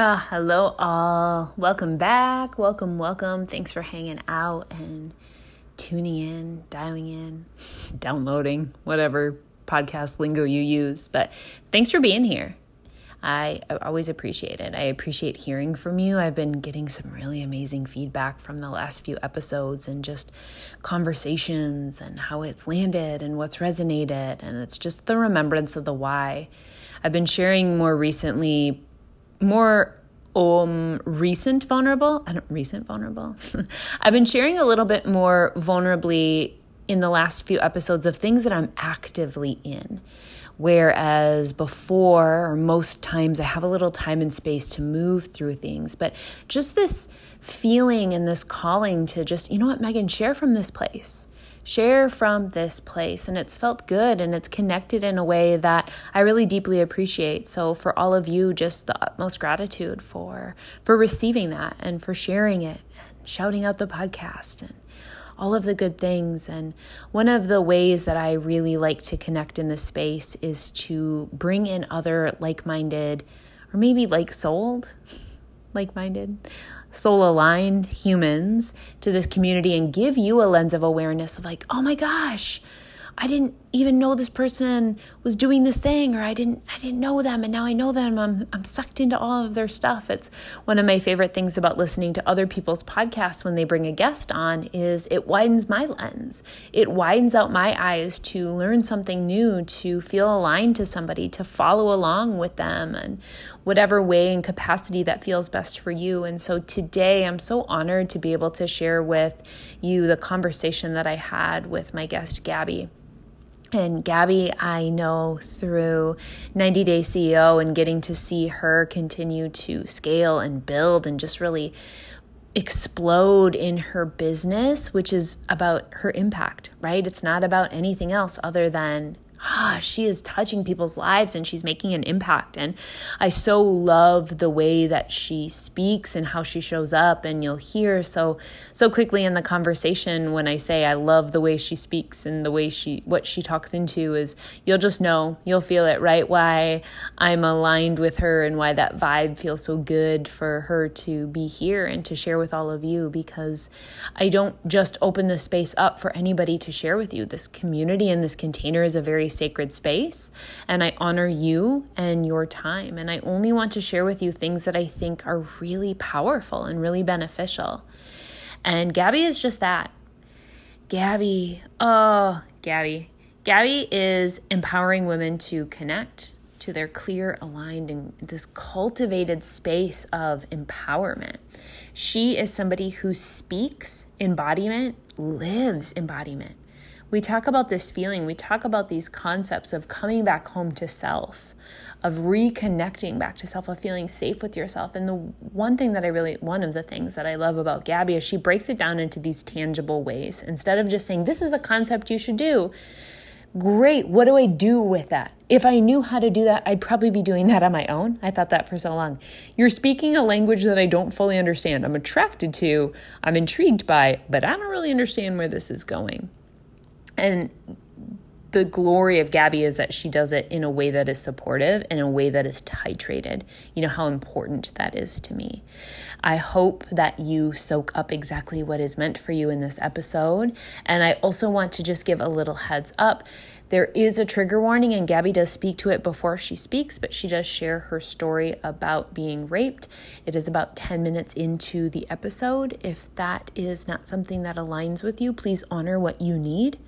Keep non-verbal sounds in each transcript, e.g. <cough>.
Uh, hello, all. Welcome back. Welcome, welcome. Thanks for hanging out and tuning in, dialing in, downloading, whatever podcast lingo you use. But thanks for being here. I always appreciate it. I appreciate hearing from you. I've been getting some really amazing feedback from the last few episodes and just conversations and how it's landed and what's resonated. And it's just the remembrance of the why. I've been sharing more recently more um recent vulnerable i don't recent vulnerable. <laughs> I've been sharing a little bit more vulnerably in the last few episodes of things that i'm actively in. Whereas before or most times i have a little time and space to move through things. But just this feeling and this calling to just you know what megan share from this place share from this place. And it's felt good and it's connected in a way that I really deeply appreciate. So for all of you, just the utmost gratitude for for receiving that and for sharing it and shouting out the podcast and all of the good things. And one of the ways that I really like to connect in this space is to bring in other like minded or maybe like souled, like <laughs> minded soul aligned humans to this community and give you a lens of awareness of like, oh my gosh, I didn't even know this person was doing this thing or I didn't I didn't know them and now I know them. I'm I'm sucked into all of their stuff. It's one of my favorite things about listening to other people's podcasts when they bring a guest on is it widens my lens. It widens out my eyes to learn something new, to feel aligned to somebody, to follow along with them and whatever way and capacity that feels best for you. And so today I'm so honored to be able to share with you the conversation that I had with my guest Gabby. And Gabby, I know through 90 Day CEO and getting to see her continue to scale and build and just really explode in her business, which is about her impact, right? It's not about anything else other than ah, <sighs> she is touching people's lives and she's making an impact. And I so love the way that she speaks and how she shows up. And you'll hear so so quickly in the conversation when I say I love the way she speaks and the way she what she talks into is you'll just know, you'll feel it, right? Why I'm aligned with her and why that vibe feels so good for her to be here and to share with all of you because I don't just open the space up for anybody to share with you. This community and this container is a very sacred space and I honor you and your time. And I only want to share with you things that I think are really powerful and really beneficial. And Gabby is just that. Gabby, oh, Gabby. Gabby is empowering women to connect to their clear, aligned, and this cultivated space of empowerment. She is somebody who speaks embodiment, lives embodiment we talk about this feeling, we talk about these concepts of coming back home to self, of reconnecting back to self, of feeling safe with yourself. And the one thing that I really, one of the things that I love about Gabby is she breaks it down into these tangible ways. Instead of just saying, this is a concept you should do, great, what do I do with that? If I knew how to do that, I'd probably be doing that on my own. I thought that for so long. You're speaking a language that I don't fully understand. I'm attracted to, I'm intrigued by, but I don't really understand where this is going. And the glory of Gabby is that she does it in a way that is supportive, in a way that is titrated. You know how important that is to me. I hope that you soak up exactly what is meant for you in this episode. And I also want to just give a little heads up. There is a trigger warning, and Gabby does speak to it before she speaks, but she does share her story about being raped. It is about 10 minutes into the episode. If that is not something that aligns with you, please honor what you need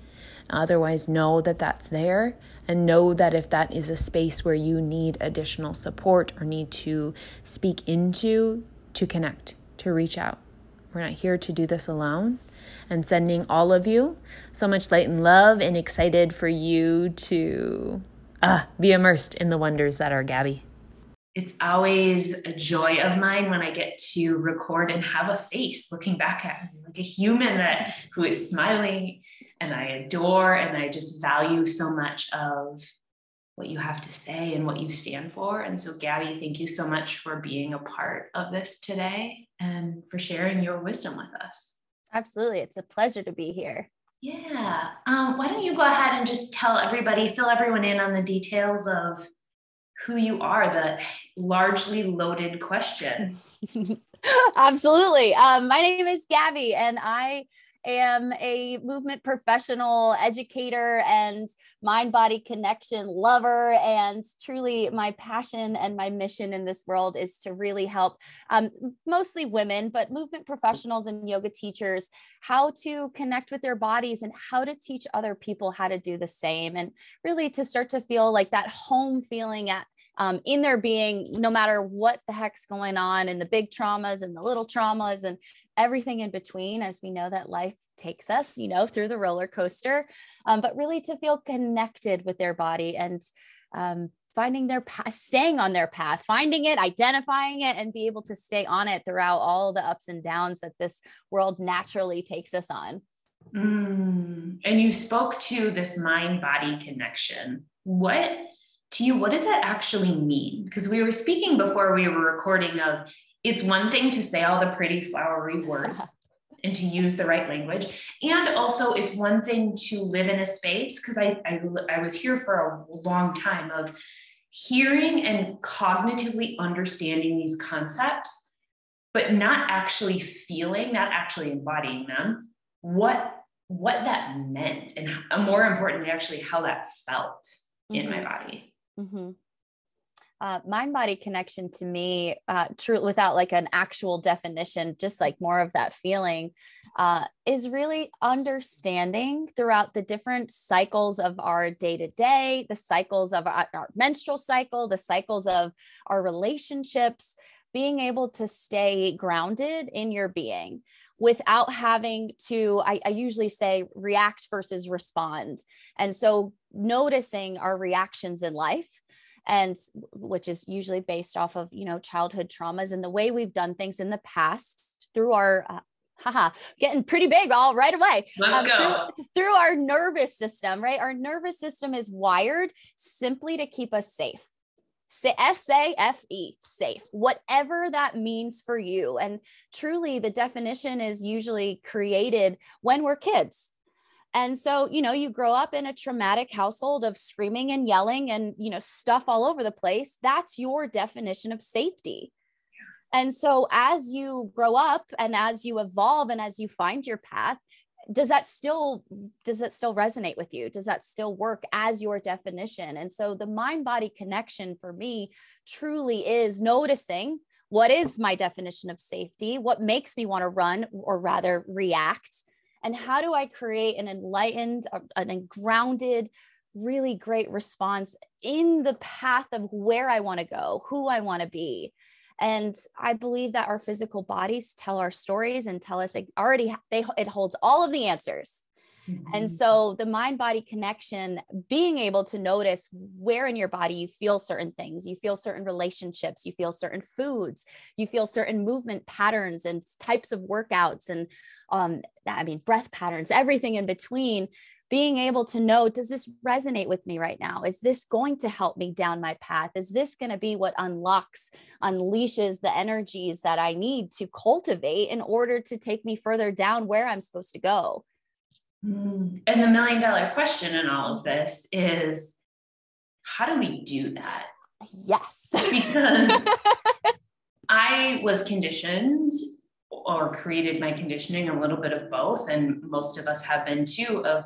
Otherwise, know that that's there and know that if that is a space where you need additional support or need to speak into, to connect, to reach out. We're not here to do this alone. And sending all of you so much light and love and excited for you to Uh, be immersed in the wonders that are Gabby. It's always a joy of mine when I get to record and have a face looking back at me, like a human that who is smiling and I adore and I just value so much of what you have to say and what you stand for. And so, Gabby, thank you so much for being a part of this today and for sharing your wisdom with us. Absolutely. It's a pleasure to be here. Yeah. Um, why don't you go ahead and just tell everybody, fill everyone in on the details of who you are, the largely loaded question. <laughs> Absolutely. Um, my name is Gabby, and I am a movement professional, educator, and mind body connection lover. And truly, my passion and my mission in this world is to really help um, mostly women, but movement professionals and yoga teachers how to connect with their bodies and how to teach other people how to do the same. And really to start to feel like that home feeling at um, in their being, no matter what the heck's going on, and the big traumas and the little traumas and everything in between, as we know that life takes us, you know, through the roller coaster, um, but really to feel connected with their body and um, finding their path, staying on their path, finding it, identifying it, and be able to stay on it throughout all the ups and downs that this world naturally takes us on. Mm. And you spoke to this mind body connection. What to you, what does that actually mean? Because we were speaking before we were recording of it's one thing to say all the pretty flowery words <laughs> and to use the right language. And also it's one thing to live in a space because I, I, I was here for a long time of hearing and cognitively understanding these concepts, but not actually feeling, not actually embodying them, what what that meant and more importantly actually how that felt mm-hmm. in my mm-hmm. body Mm-hmm. Uh, mind body connection to me, uh, true without like an actual definition, just like more of that feeling, uh, is really understanding throughout the different cycles of our day to day, the cycles of our, our menstrual cycle, the cycles of our relationships, being able to stay grounded in your being without having to I, I, usually say react versus respond and so noticing our reactions in life and which is usually based off of you know childhood traumas and the way we've done things in the past through our uh, haha getting pretty big all right away um. Through, through our nervous system right our nervous system is wired simply to keep us safe S-A-F-E, safe, whatever that means for you. And truly, the definition is usually created when we're kids. And so, you know, you grow up in a traumatic household of screaming and yelling and, you know, stuff all over the place. That's your definition of safety. And so, as you grow up and as you evolve and as you find your path, does that still does that still resonate with you does that still work as your definition and so the mind body connection for me truly is noticing what is my definition of safety what makes me want to run or rather react and how do i create an enlightened an grounded really great response in the path of where i want to go who i want to be? And i believe that our physical bodies tell our stories and tell us they already they it holds all of the answers mm-hmm. and so the mind body connection being able to notice where in your body you feel certain things you feel certain relationships you feel certain foods you feel certain movement patterns and types of workouts and um, i mean breath patterns everything in between being able to know does this resonate with me right now? Is this going to help me down my path? Is this going to be what unlocks unleashes the energies that i need to cultivate in order to take me further down where i'm supposed to go mm. and the million dollar question in all of this is how do we do that yes because <laughs> i was conditioned or created my conditioning a little bit of both and most of us have been too of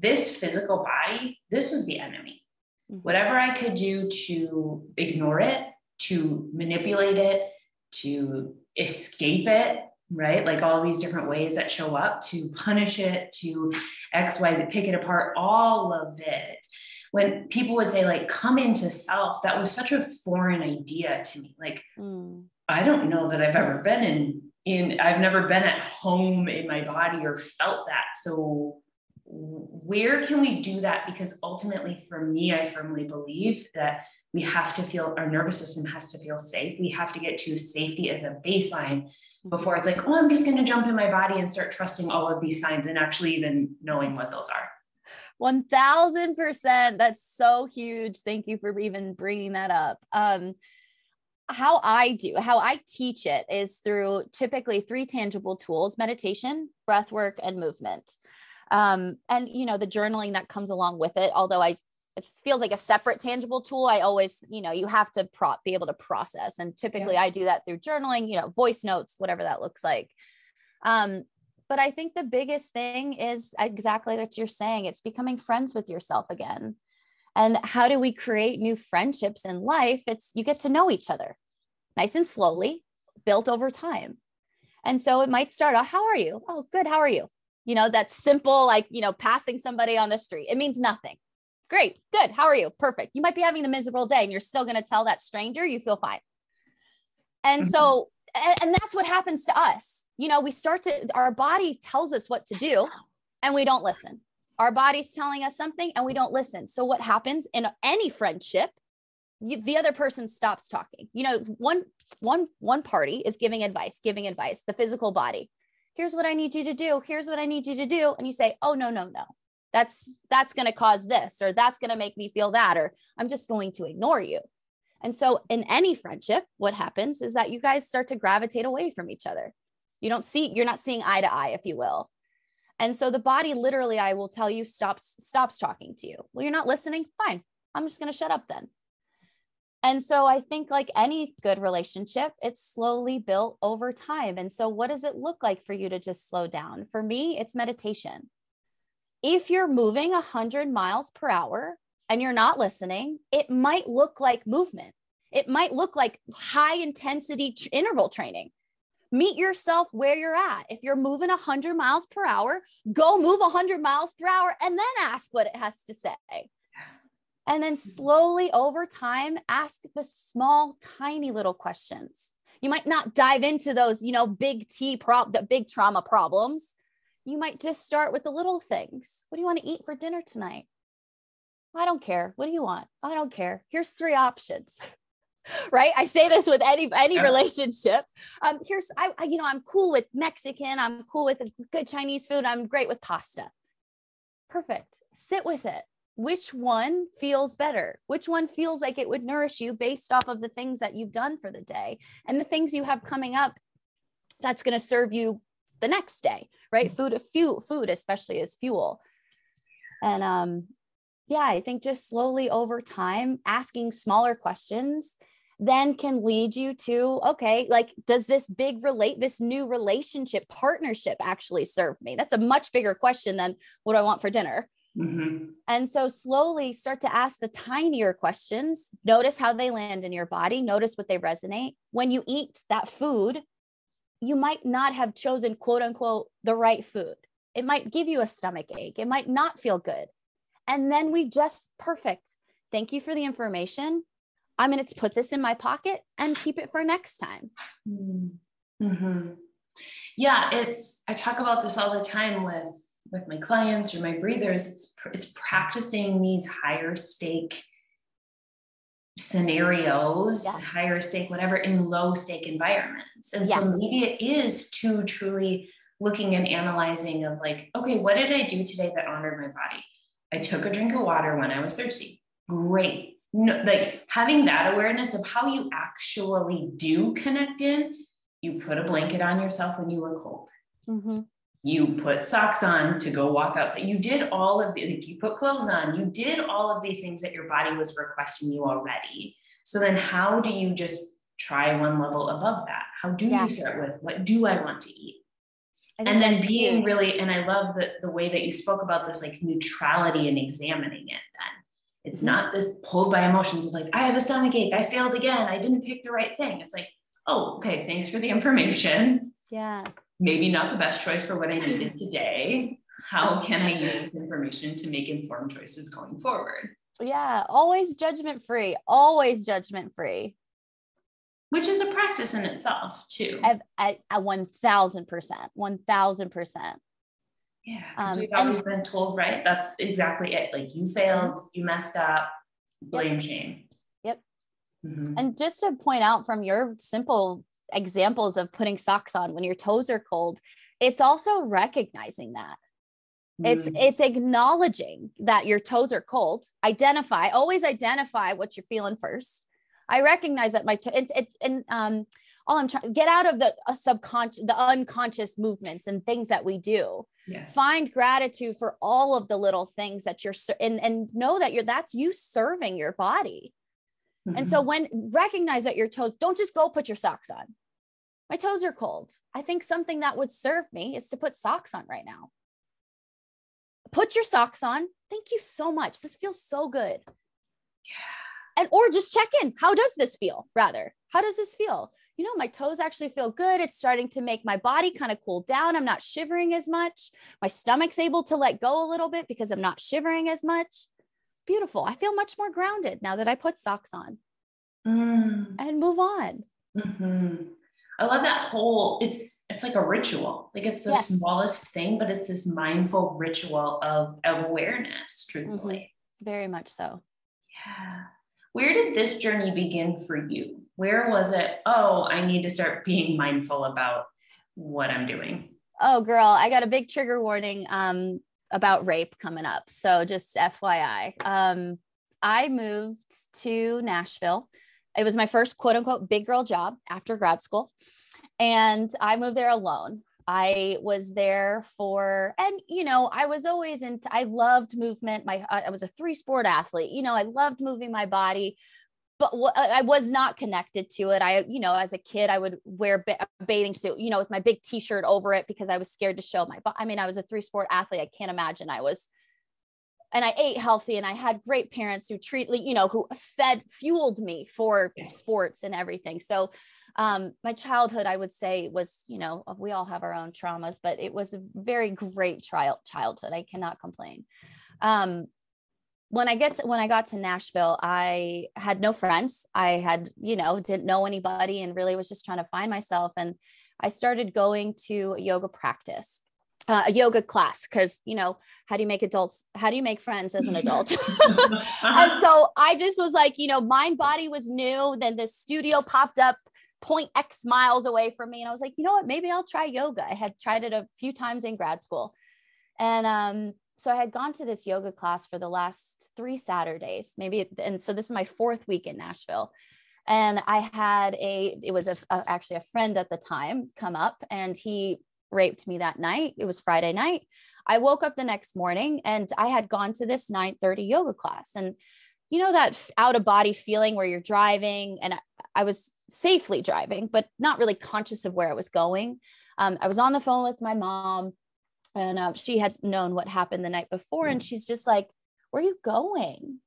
this physical body, this was the enemy. Mm-hmm. Whatever I could do to ignore it, to manipulate it, to escape it, right? Like all these different ways that show up to punish it, to X, Y, Z, pick it apart, all of it. When people would say, like, come into self, that was such a foreign idea to me. Like, mm. I don't know that I've ever been in, in, I've never been at home in my body or felt that. So where can we do that? Because ultimately, for me, I firmly believe that we have to feel our nervous system has to feel safe. We have to get to safety as a baseline before it's like, oh, I'm just going to jump in my body and start trusting all of these signs and actually even knowing what those are. 1000%. That's so huge. Thank you for even bringing that up. Um, how I do, how I teach it is through typically three tangible tools meditation, breath work, and movement. Um, and, you know, the journaling that comes along with it, although I it feels like a separate tangible tool. I always you know you have to prop be able to process and typically yeah. i do that through journaling you know voice notes whatever that looks like. Um but i think the biggest thing is exactly what you're saying it's becoming friends with yourself again. And how do we create new friendships in life? It's you get to know each other nice and slowly built over time. And so it might start off how are you? Oh good how are you? You know that simple like you know passing somebody on the street. It means nothing Great. Good. How are you? Perfect. You might be having a miserable day and you're still going to tell that stranger you feel fine. And mm-hmm. so, and, and that's what happens to us. You know, we start to, our body tells us what to do and we don't listen. Our body's telling us something and we don't listen. So, what happens in any friendship? You, the other person stops talking. You know, one one one party is giving advice, giving advice. The physical body. Here's what I need you to do. Here's what I need you to do, and you say, "Oh no, no, no." That's that's going to cause this or that's going to make me feel that or i'm just going to ignore you. And so in any friendship what happens is that you guys start to gravitate away from each other. You don't see you're not seeing eye to eye if you will. And so the body literally i will tell you stops stops talking to you. Well you're not listening? Fine. I'm just going to shut up then. And so I think, like any good relationship, it's slowly built over time. And so, what does it look like for you to just slow down? For me, it's meditation if you're moving 100 miles per hour and you're not listening, it might look like movement. It might look like high intensity tr- interval training. Meet yourself where you're at. If you're moving 100 miles per hour, go move 100 miles per hour and then ask what it has to say. And then slowly over time, ask the small, tiny little questions. You might not dive into those, you know, big T prop, the big trauma problems, you might just start with the little things. What do you want to eat for dinner tonight? I don't care. What do you want? I don't care. Here's three options. <laughs> right? I say this with any any yeah. relationship. Um, here's I, I, you know, I'm cool with Mexican, I'm cool with good Chinese food, I'm great with pasta. Perfect. Sit with it. Which one feels better? Which one feels like it would nourish you based off of the things that you've done for the day and the things you have coming up that's going to serve you the next day, right? Mm. Food, fuel, food especially is fuel. And um, yeah, I think just slowly over time, asking smaller questions then can lead you to okay like does this big relate this new relationship partnership actually serve me that's a much bigger question than what do i want for dinner mm-hmm. and so slowly start to ask the tinier questions notice how they land in your body notice what they resonate when you eat that food you might not have chosen quote unquote the right food. It might give you a stomach ache. It might not feel good. And then we just perfect. Thank you for the information. I'm going to put this in my pocket and keep it for next time. Mm-hmm. Yeah, it's I talk about this all the time with with my clients or my breathers. It's it's practicing these higher stake scenarios, yeah. higher stake, whatever, in low stake environments. And yes. so maybe it is to truly looking and analyzing of like, okay, what did I do today that honored my body? I took a drink of water when I was thirsty. Great. No, like having that awareness of how you actually do connect in. You put a blanket on yourself when you were cold. Mm-hmm you put socks on to go walk outside. You did all of the, like you put clothes on. You did all of these things that your body was requesting you already. So then how do you just try one level above that? How do yeah. you start with what do I want to eat? And then being huge. really, and I love the, the way that you spoke about this like neutrality and examining it then. It's mm-hmm. not this pulled by emotions of like, I have a stomach ache, I failed again, I didn't pick the right thing. It's like, oh, okay, thanks for the information. Yeah maybe not the best choice for what I needed today. How can I use this information to make informed choices going forward? Yeah, always judgment free, always judgment free. Which is a practice in itself, too. At, at, at 1000%, 1000%. Yeah, because um, we've always and, been told, right? That's exactly it. Like you failed, you messed up, blame, yep. shame. Yep. Mm-hmm. And just to point out from your simple examples of putting socks on when your toes are cold, it's also recognizing that. It's mm. it's acknowledging that your toes are cold. Identify, always identify what you're feeling first. I recognize that my toe, it's it, and um, all I'm trying get out of the uh, subconscious, the unconscious movements and things that we do. Yes. Find gratitude for all of the little things that you're and and know that you're that's you serving your body. Mm-hmm. And so mm-hmm. when recognize that your toes, don't just go put your socks on. My toes are cold. I think something that would serve me is to put socks on right now put your socks on. Thank you so much. This feels so good. Yeah. And or just check in. How does this feel? Rather, how does this feel? You know, my toes actually feel good. It's starting to make my body kind of cool down. I'm not shivering as much. My stomach's able to let go a little bit because I'm not shivering as much. Beautiful. I feel much more grounded now that I put socks on mm. and move on. Mm-hmm. I love that whole it's it's like a ritual. Like it's the yes. smallest thing, but it's this mindful ritual of of awareness, truthfully. Mm-hmm. Very much so. Yeah. Where did this journey begin for you? Where was it? Oh, I need to start being mindful about what I'm doing. Oh, girl, I got a big trigger warning um, about rape coming up. So just FYI. Um, I moved to Nashville it was my first quote unquote big girl job after grad school. And I moved there alone. I was there for, and you know, I was always into, I loved movement. My, I was a three sport athlete. You know, I loved moving my body, but I was not connected to it. I, you know, as a kid, I would wear a bathing suit, you know, with my big t-shirt over it because I was scared to show my, I mean, I was a three sport athlete. I can't imagine I was and I ate healthy and I had great parents who treat, you know, who fed, fueled me for sports and everything. So um, my childhood, I would say was, you know, we all have our own traumas, but it was a very great trial childhood. I cannot complain. Um, when I get to, when I got to Nashville, I had no friends. I had, you know, didn't know anybody and really was just trying to find myself. And I started going to yoga practice uh, a yoga class because you know how do you make adults how do you make friends as an adult? <laughs> <laughs> And so i just was like you know mind body was new then the studio popped up point x miles away from me and i was like you know what? Maybe i'll try yoga. I had tried it a few times in grad school. And um so i had gone to this yoga class for the last three saturdays maybe and so this is my fourth week in nashville. And i had a it was a, a actually a friend at the time come up and he raped me that night. It was Friday night. I woke up the next morning and I had gone to this 9:30 yoga class and you know that out of body feeling where you're driving and I, was safely driving but not really conscious of where I was going. Um, I was on the phone with my mom and uh, she had known what happened the night before and she's just like where are you going?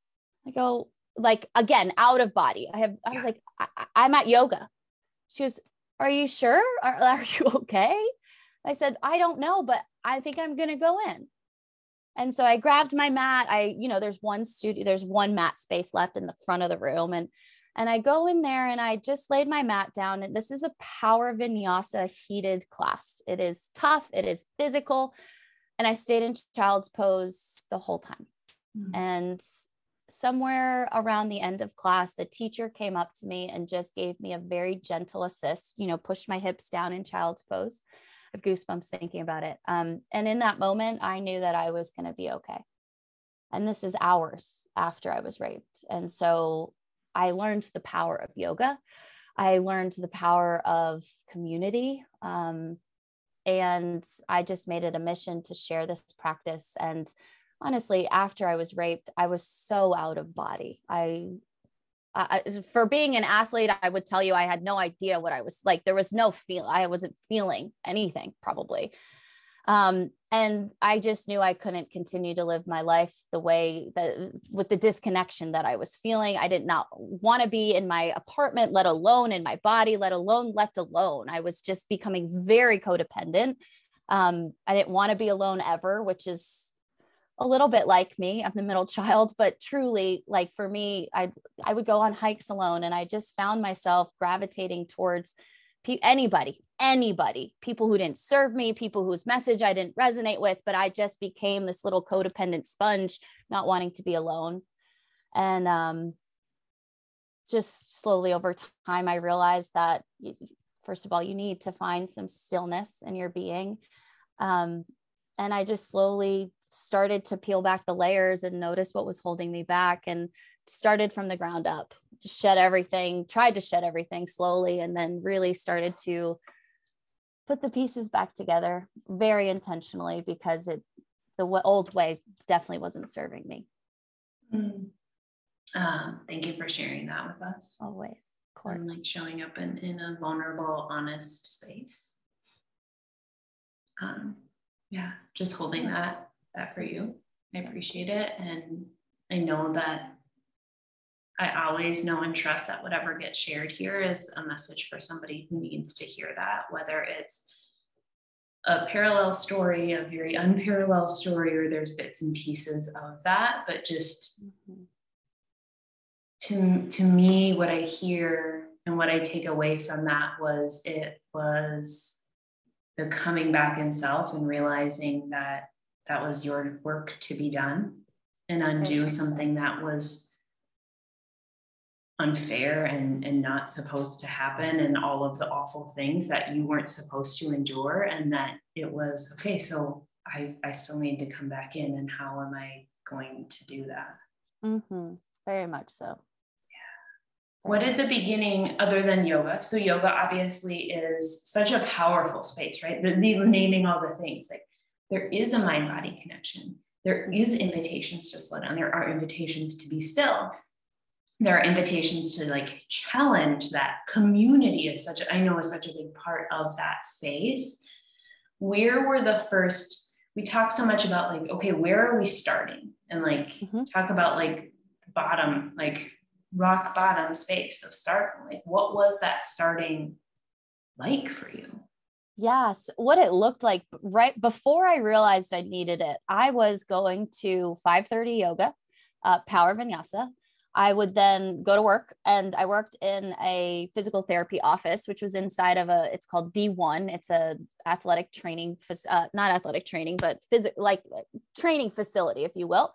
I go like again out of body. I have I was like I, am at yoga. She goes, "Are you sure? Are, <laughs> are you okay?" I said, I don't know, but I think I'm going to go in. And so I grabbed my mat. I, you know, there's one studio, there's one mat space left in the front of the room. And and I go in there and I just laid my mat down. And this is a power vinyasa heated class. It is tough, it is physical. And I stayed in child's pose the whole time. Mm-hmm. And somewhere around the end of class, the teacher came up to me and just gave me a very gentle assist, you know, pushed my hips down in child's pose have goosebumps thinking about it. Um, and in that moment, I knew that I was going to be okay. And this is hours after I was raped. And so I learned the power of yoga. I learned the power of community. Um, and I just made it a mission to share this practice. And honestly, after I was raped, I was so out of body. I uh, for being an athlete, I would tell you I had no idea what I was like. There was no feel. I wasn't feeling anything probably. Um, and I just knew I couldn't continue to live my life the way that with the disconnection that I was feeling. I did not want to be in my apartment, let alone in my body, let alone left alone. I was just becoming very codependent. Um, I didn't want to be alone ever, which is a little bit like me i'm the middle <laughs> child but truly like for me i i would go on hikes alone and i just found myself gravitating towards anybody, anybody, people who didn't serve me, people whose message I didn't resonate with, but I just became this little codependent sponge, not wanting to be alone. And um, just slowly over time, I realized that, first of all, you need to find some stillness in your being. Um, and I just slowly started to peel back the layers and notice what was holding me back and started from the ground up just shed everything tried to shed everything slowly and then really started to put the pieces back together very intentionally because it the old way definitely wasn't serving me. Mm. um, thank you for sharing that with us. Always of course and like showing up in, in a vulnerable honest space. Um, yeah just holding that that for you i appreciate it and i know that I always know and trust that whatever gets shared here is a message for somebody who needs to hear that, whether it's a parallel story, a very unparalleled story, or there's bits and pieces of that. But just mm-hmm. to, to me, what I hear and what I take away from that was it was the coming back in self and realizing that that was your work to be done and undo something that was unfair and, and not supposed to happen and all of the awful things that you weren't supposed to endure and that it was okay so i i still need to come back in and how am i going to do that? Mm-hmm. very much so. Yeah. What at the beginning other than yoga so yoga obviously is such a powerful space right? The, the naming all the things like there is a mind body connection. There is invitations to slow down. There are invitations to be still. There are invitations to like challenge that community is such i know is such a big part of that space. Where were the first we talk so much about like okay where are we starting? And like mm-hmm. talk about like bottom like rock bottom space of starting like what was that starting like for you yes what it looked like right before i realized i needed it i was going to 530 yoga uh, power vinyasa I would then go to work and I worked in a physical therapy office, which was inside of a, it's called D1. It's a athletic training, uh, not athletic training, but phys- like training facility, if you will.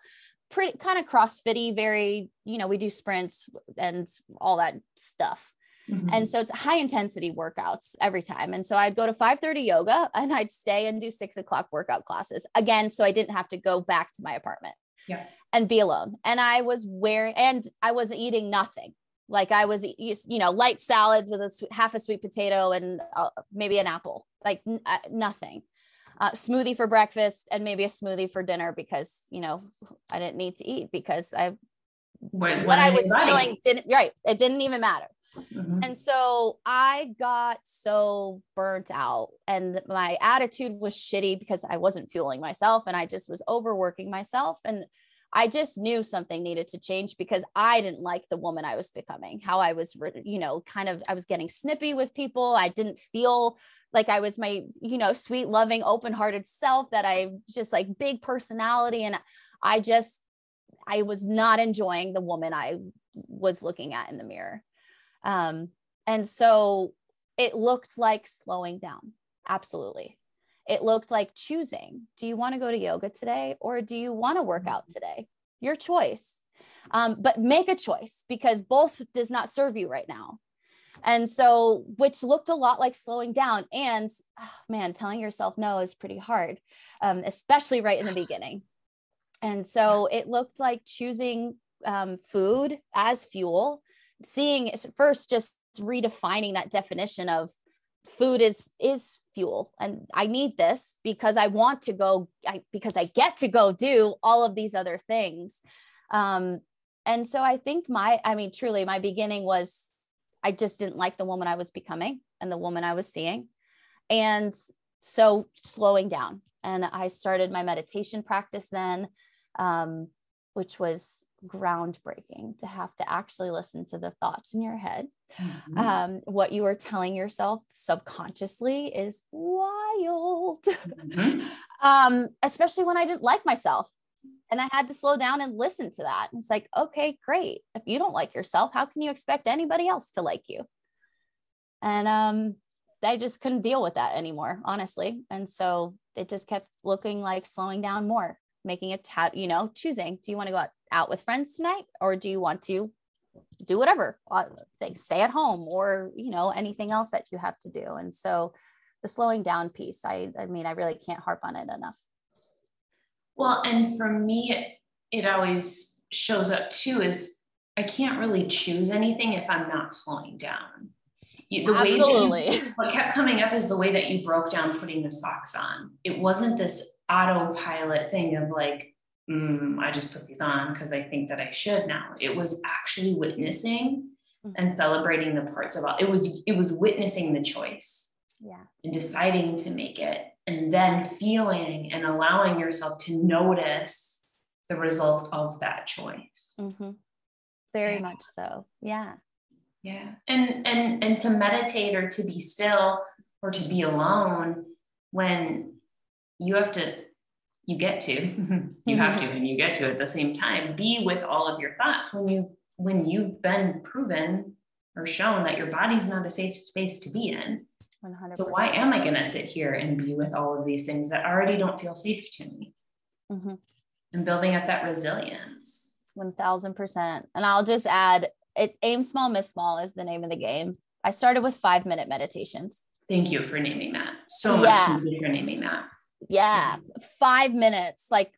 Pretty kind of CrossFitty, very, you know, we do sprints and all that stuff. Mm-hmm. And so it's high intensity workouts every time. And so I'd go to 5:30 yoga <laughs> and I'd stay and do six o'clock workout classes again. So I didn't have to go back to my apartment. Yeah and be alone. And I was wearing, and I was eating nothing. Like I was, you know, light salads with a half a sweet potato and uh, maybe an apple, like n- uh, nothing. Uh, smoothie for breakfast and maybe a smoothie for dinner because you know I didn't need to eat because I what, what I was feeling didn't right. It didn't even matter. Mm-hmm. And so I got so burnt out and my attitude was shitty because I wasn't fueling myself and I just was overworking myself. And I just knew something needed to change because I didn't like the woman I was becoming, how I was, you know, kind of, I was getting snippy with people. I didn't feel like I was my, you know, sweet, loving, open hearted self that I just like big personality. And I just, I was not enjoying the woman I was looking at in the mirror. Um, and so it looked like slowing down. Absolutely. It looked like choosing. Do you want to go to yoga today or do you want to work out mm-hmm. today? Your choice. Um, but make a choice because both does not serve you right now. And so which looked a lot like slowing down and oh, man telling yourself no is pretty hard um, especially right in the beginning. And so it looked like choosing um, food as fuel seeing first just redefining that definition of food is is fuel. And i need this because i want to go I, because i get to go do all of these other things. Um and so i think my i mean truly my beginning was i just didn't like the woman i was becoming and the woman i was seeing. And so slowing down. And i started my meditation practice then um, which was groundbreaking to have to actually listen to the thoughts in your head. Mm-hmm. Um, what you are telling yourself subconsciously is wild, mm-hmm. <laughs> um, especially when I didn't like myself. And I had to slow down and listen to that. It's like, okay, great. If you don't like yourself, how can you expect anybody else to like you? And um, I just couldn't deal with that anymore, honestly. And so it just kept looking like slowing down more, making it, ta- you know, choosing do you want to go out, out with friends tonight or do you want to do whatever, uh, stay at home or, you know, anything else that you have to do. And so the slowing down piece, I, I mean, I really can't harp on it enough. Well, and for me, it, it always shows up too is I can't really choose anything if I'm not slowing down. You, the Absolutely. Way <laughs> you, what kept coming up is the way that you broke down putting the socks on. It wasn't this autopilot thing of like, mm, I just put these on because I think that I should now. It was actually witnessing mm-hmm. and celebrating the parts of it. Was it was witnessing the choice, yeah, and deciding to make it, and then feeling and allowing yourself to notice the result of that choice. Mm-hmm. Very yeah. much so. Yeah. Yeah. And and and to meditate or to be still or to be alone when you have to you get to <laughs> you have to and you get to at the same time be with all of your thoughts. When you when you've been proven or shown that your body's not a safe space to be in 100%. so why am i going to sit here and be with all of these things that already don't feel safe to me? Mm-hmm. and building up that resilience. 1000% and i'll just add it aim small miss small is the name of the game. I started with five minute meditations. Thank you for naming that. So much yeah. for naming that yeah five minutes like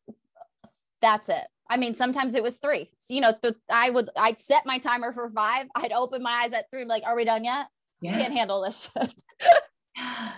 that's it i mean sometimes it was three so, you know th- i would i'd set my timer for five i'd open my eyes at three I'm like are we done yet yeah. can't handle this <laughs> shit <sighs>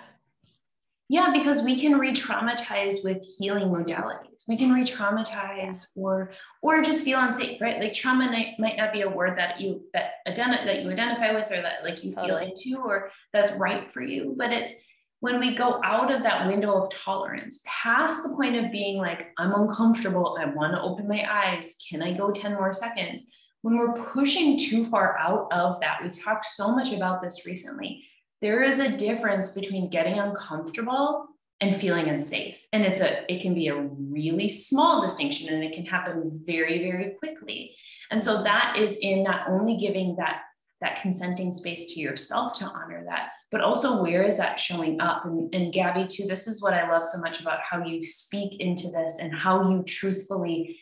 Yeah, because we can re-traumatize with healing modalities. We can re-traumatize or or just feel unsafe, right? Like trauma might, might not be a word that you that identi- that you identify with or that like you totally. feel into or that's right for you. But it's when we go out of that window of tolerance, past the point of being like, I'm uncomfortable, I want to open my eyes, can I go 10 more seconds? When we're pushing too far out of that, we talked so much about this recently there is a difference between getting uncomfortable and feeling unsafe. And it's a it can be a really small distinction and it can happen very very quickly. And so that is in not only giving that that consenting space to yourself to honor that. But also where is that showing up? And, and gabby too this is what i love so much about how you speak into this and how you truthfully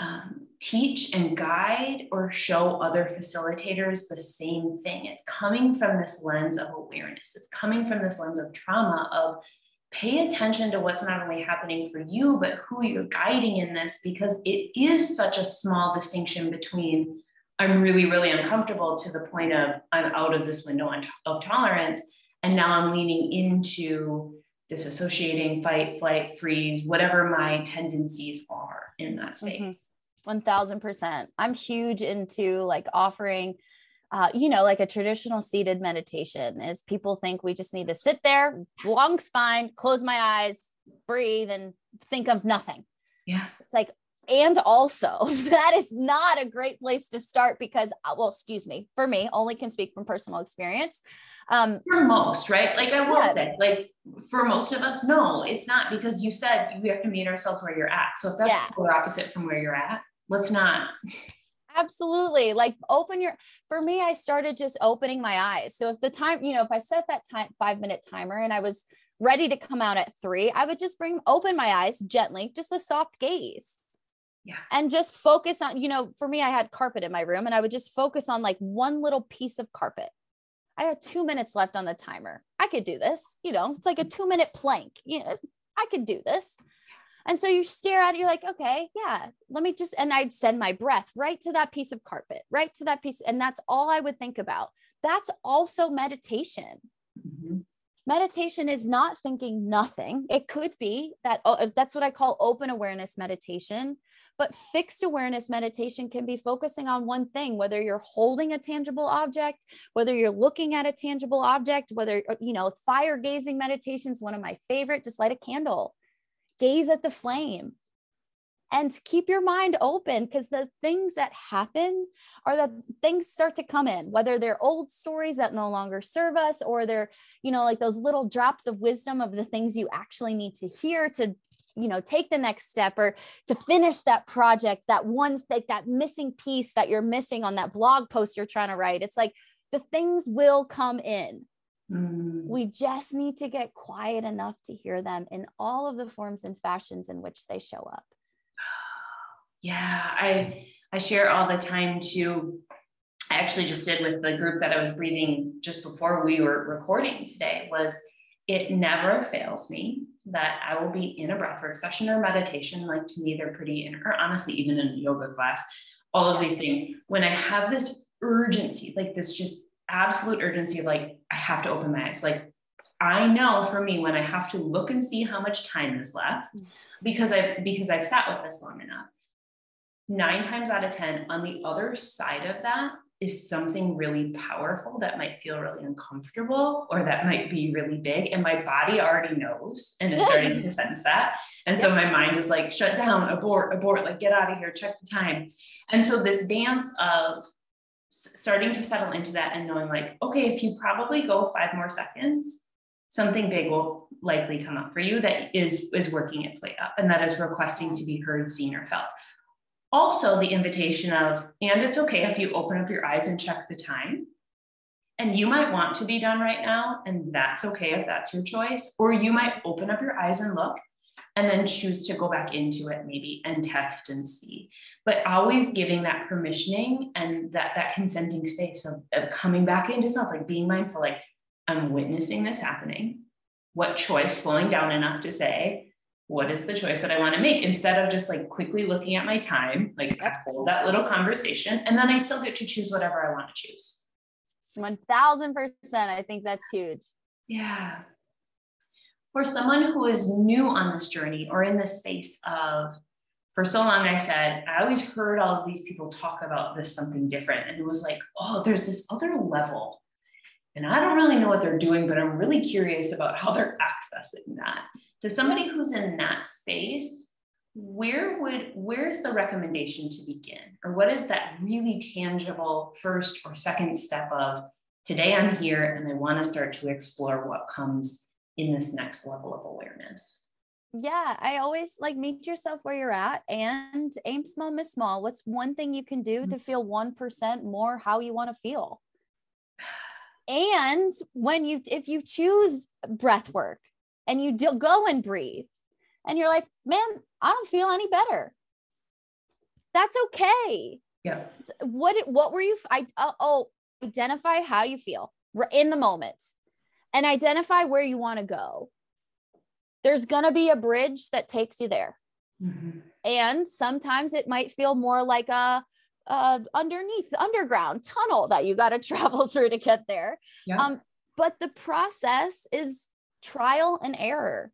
um, teach and guide or show other facilitators the same thing. It's coming from this lens of awareness, it's coming from this lens of trauma, of pay attention to what's not only happening for you, but who you're guiding in this, because it is such a small distinction between I'm really, really uncomfortable to the point of I'm out of this window of tolerance. And now I'm leaning into disassociating, fight, flight, freeze, whatever my tendencies are in that space. Mm-hmm. 1000%. I'm huge into like offering uh, you know, like a traditional seated meditation is people think we just need to sit there, long spine, close my eyes, breathe, and think of nothing. Yeah. It's like, and also <laughs> that is not a great place to start because, uh, well, excuse me, for me, only can speak from personal experience. Um, for most, right? Like I will yeah. say, like for most of us, no, it's not because you said we have to meet ourselves where you're at. So if that's yeah. the opposite from where you're at, let's not. Absolutely. Like open your, for me, I started just opening my eyes. So if the time, you know, if I set that time, five minute timer and I was ready to come out at three, I would just bring, open my eyes gently, just a soft gaze. Yeah. And just focus on, you know, for me, I had carpet in my room and I would just focus on like one little piece of carpet I had two minutes left on the timer. I could do this. You know, it's like a two minute plank. You know, I could do this. And so you stare at it, you're like, okay, yeah, let me just, and I'd send my breath right to that piece of carpet, right to that piece. And that's all I would think about. That's also meditation. Mm-hmm. Meditation is not thinking nothing. It could be that, oh, that's what I call open awareness meditation, but fixed awareness meditation can be focusing on one thing, whether you're holding a tangible object, whether you're looking at a tangible object, whether, uh, you know, fire gazing meditation is one of my favorite. Just light a candle, gaze at the flame, and keep your mind open because the things that happen are that things start to come in whether they're old stories that no longer serve us or they're you know like those little drops of wisdom of the things you actually need to hear to you know take the next step or to finish that project that one thing that missing piece that you're missing on that blog post you're trying to write it's like the things will come in Mm. We just need to get quiet enough to hear them in all of the forms and fashions in which they show up. Yeah, I I share all the time too. I actually just did with the group that I was breathing just before we were recording today was it never fails me that I will be in a breathwork session or meditation. Like to me, they're pretty, in, or honestly, even in a yoga class, all of these things. When I have this urgency, like this just absolute urgency of like, I have to open my eyes. Like I know for me when I have to look and see how much time is left mm. because I've because I've sat with this long enough. Nine times out of 10, on the other side of that, is something really powerful that might feel really uncomfortable or that might be really big. And my body already knows and is starting <laughs> to sense that. And so my mind is like, shut down, abort, abort, like get out of here, check the time. And so this dance of starting to settle into that and knowing like, okay, if you probably go five more seconds, something big will likely come up for you that is is working its way up and that is requesting to be heard, seen, or felt also the invitation of, and it's okay if you open up your eyes and check the time. And you might want to be done right now, and that's okay if that's your choice. Or you might open up your eyes and look and then choose to go back into it maybe and test and see. But always giving that permissioning and that that consenting space of, of coming back into self, like being mindful, like I'm witnessing this happening. What choice slowing down enough to say, what is the choice that I want to make instead of just like quickly looking at my time, like hold that little conversation, and then I still get to choose whatever I want to choose. 1000%. I think that's huge. Yeah. For someone who is new on this journey or in the space of, for so long, I said, I always heard all of these people talk about this something different. And it was like, oh, there's this other level. And I don't really know what they're doing, but I'm really curious about how they're <laughs> accessing that. To somebody who's in that space where would where's the recommendation to begin? Or what is that really tangible first or second step of today i'm here and i want to start to explore what comes in this next level of awareness yeah i always like meet yourself where you're at and aim small miss small. What's one thing you can do mm-hmm. to feel 1% more how you want to feel and when you if you choose breath work and you do go and breathe and you're like, man, I don't feel any better. That's okay. Yeah. What what were you I uh, oh identify how you feel in the moment and identify where you want to go. There's going to be a bridge that takes you there. Mm-hmm. And sometimes it might feel more like a uh, underneath underground tunnel that you got to <laughs> travel through to get there. Yeah. Um, but the process is trial and error.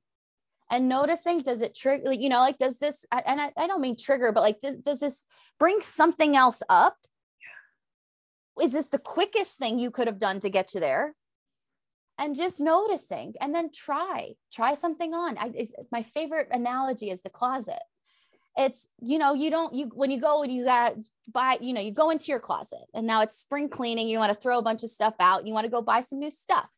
And noticing does it trigger you know like does this and I, I, don't mean trigger but like does, does this bring something else up? Is this the quickest thing you could have done to get you there? And just noticing and then try try something on. I, my favorite analogy is the closet it's you know you don't you when you go and you got buy you know you go into your closet and now it's spring cleaning you want to throw a bunch of stuff out you want to go buy some new stuff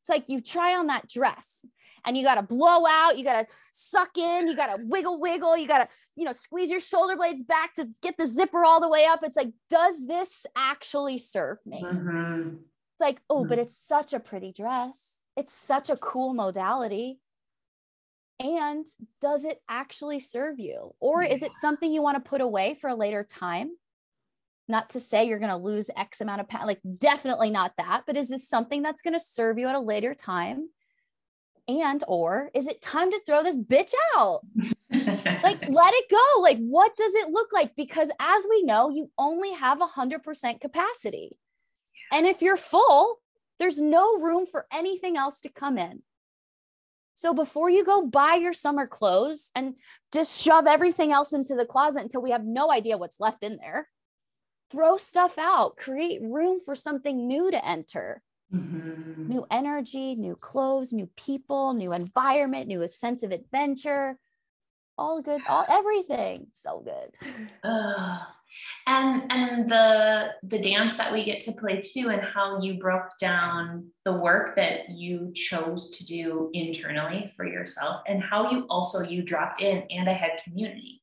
it's like you try on that dress and you got to blow out, you got to suck in, you got to wiggle, wiggle, you got to, you know, squeeze your shoulder blades back to get the zipper all the way up. It's like, does this actually serve me? Mm-hmm. It's like, oh, mm-hmm. but it's such a pretty dress. It's such a cool modality. And does it actually serve you? Or is it something you want to put away for a later time? not to say you're going to lose x amount of pounds like definitely not that but is this something that's going to serve you at a later time? And or is it time to throw this bitch out? <laughs> Like let it go. Like what does it look like? Because as we know you only have a 100% capacity. And if you're full there's no room for anything else to come in so before you go buy your summer clothes and just shove everything else into the closet until we have no idea what's left in there throw stuff out, create room for something new to enter. Mm-hmm. New energy, new clothes, new people, new environment, new sense of adventure. All good, all <sighs> everything. So good. <sighs> <sighs> And and the the dance that we get to play too, and how you broke down the work that you chose to do internally for yourself, and how you also you dropped in and I had community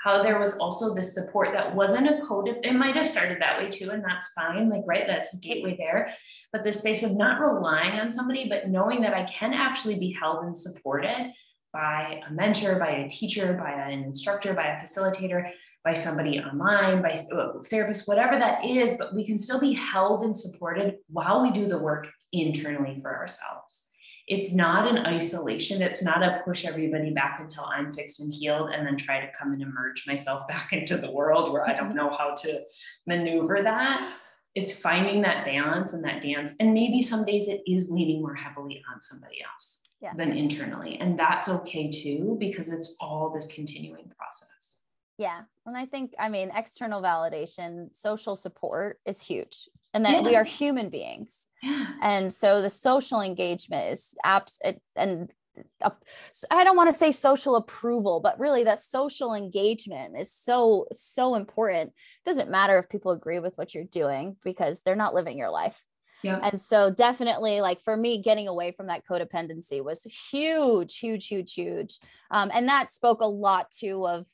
how there was also this support that wasn't a code. It might have started that way too, and that's fine. Like, right, that's the gateway there. But the space of not relying on somebody, but knowing that I can actually be held and supported by a mentor, by a teacher, by an instructor, by a facilitator, by somebody online, by a uh, therapist, whatever that is, but we can still be held and supported while we do the work internally for ourselves. It's not an isolation. It's not a push everybody back until I'm fixed and healed and then try to come and emerge myself <laughs> back into the world where I don't mm-hmm. know how to maneuver that. It's finding that balance and that dance. And maybe some days it is leaning more heavily on somebody else yeah. than internally. And that's okay too, because it's all this continuing process. Yeah. And I think, I mean, external validation, social support is huge. And that yeah. we are human beings. Yeah. And so the social engagement is apps and uh, I don't want to say social approval, but really that social engagement is so, so important. It doesn't matter if people agree with what you're doing because they're not living your life. Yeah. And so definitely like for me, getting away from that codependency was huge, huge, huge, huge. Um, and that spoke a lot too of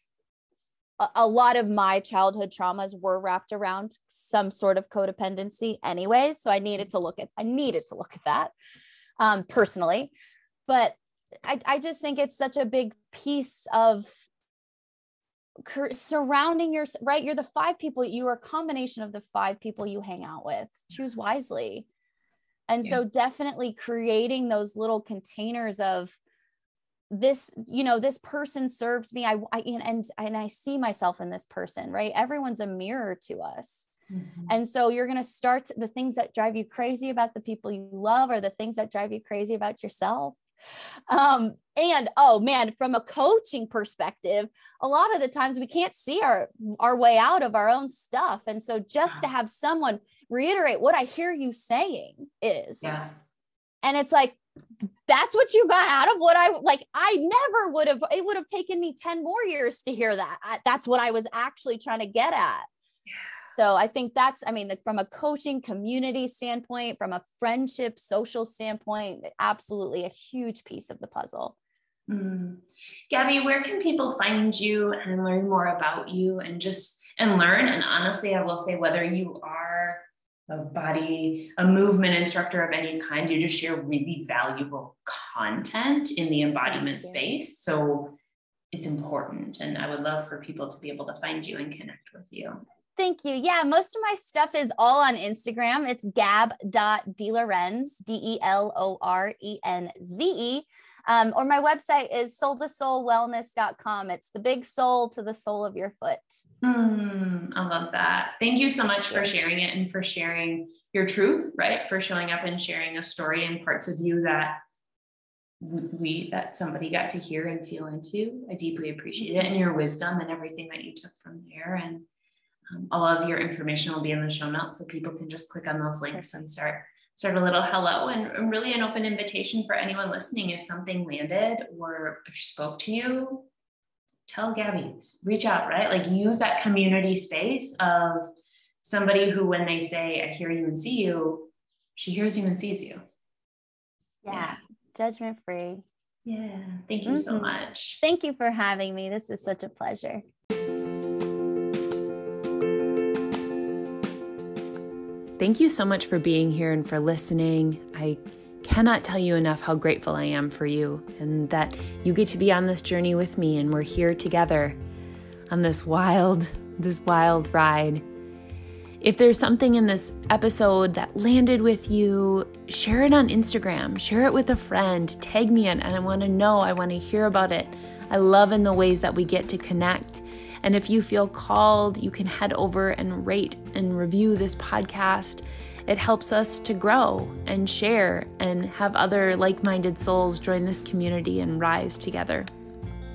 a, a lot of my childhood traumas were wrapped around some sort of codependency anyways. So I needed to look at, I needed to look at that um, personally. But I, I just think it's such a big piece of surrounding your right you're the five people you are a combination of the five people you hang out with choose wisely and yeah. so definitely creating those little containers of this you know this person serves me I, I and and i see myself in this person right everyone's a mirror to us mm-hmm. and so you're going to start the things that drive you crazy about the people you love or the things that drive you crazy about yourself um, and oh man, from a coaching perspective, a lot of the times we can't see our our way out of our own stuff. And so just to have someone reiterate what I hear you saying is yeah. and it's like that's what you got out of what I like. I never would have, it would have taken me 10 more years to hear that. I, that's what I was actually trying to get at. So I think that's, I mean, the, from a coaching community standpoint, from a friendship, social standpoint, absolutely a huge piece of the puzzle. Mm. Gabby, where can people find you and learn more about you and just and learn? And honestly, I will say whether you are a body, a movement instructor of any kind, you just share really valuable content in the embodiment space. So it's important. And I would love for people to be able to find you and connect with you. Thank you. Yeah, most of my stuff is all on Instagram. It's gab.delorenze, D E L O R E N Z E. Um, or my website is soul to sole wellness.com. It's the big soul to the sole of your foot. Mm, I love that. Thank you so much for sharing it and for sharing your truth, right? For showing up and sharing a story and parts of you that we that somebody got to hear and feel into. I deeply appreciate it and your wisdom and everything that you took from there. And um, all of your information will be in the show notes so people can just click on those links and start start a little hello and really an open invitation for anyone listening if something landed or spoke to you. Tell gabby reach out right? Like use that community space of somebody who when they say i hear you and see you she hears you and sees you. Yeah, yeah. judgment free yeah thank you mm-hmm. so much. Thank you for having me. This is such a pleasure Thank you so much for being here and for listening. I cannot tell you enough how grateful I am for you and that you get to be on this journey with me and we're here together on this wild, this wild ride. If there's something in this episode that landed with you, share it on Instagram, share it with a friend, tag me in, and I want to know, I want to hear about it. I love in the ways that we get to connect and if you feel called, you can head over and rate and review this podcast. It helps us to grow and share and have other like minded souls join this community and rise together.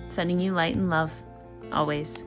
Sending you light and love always.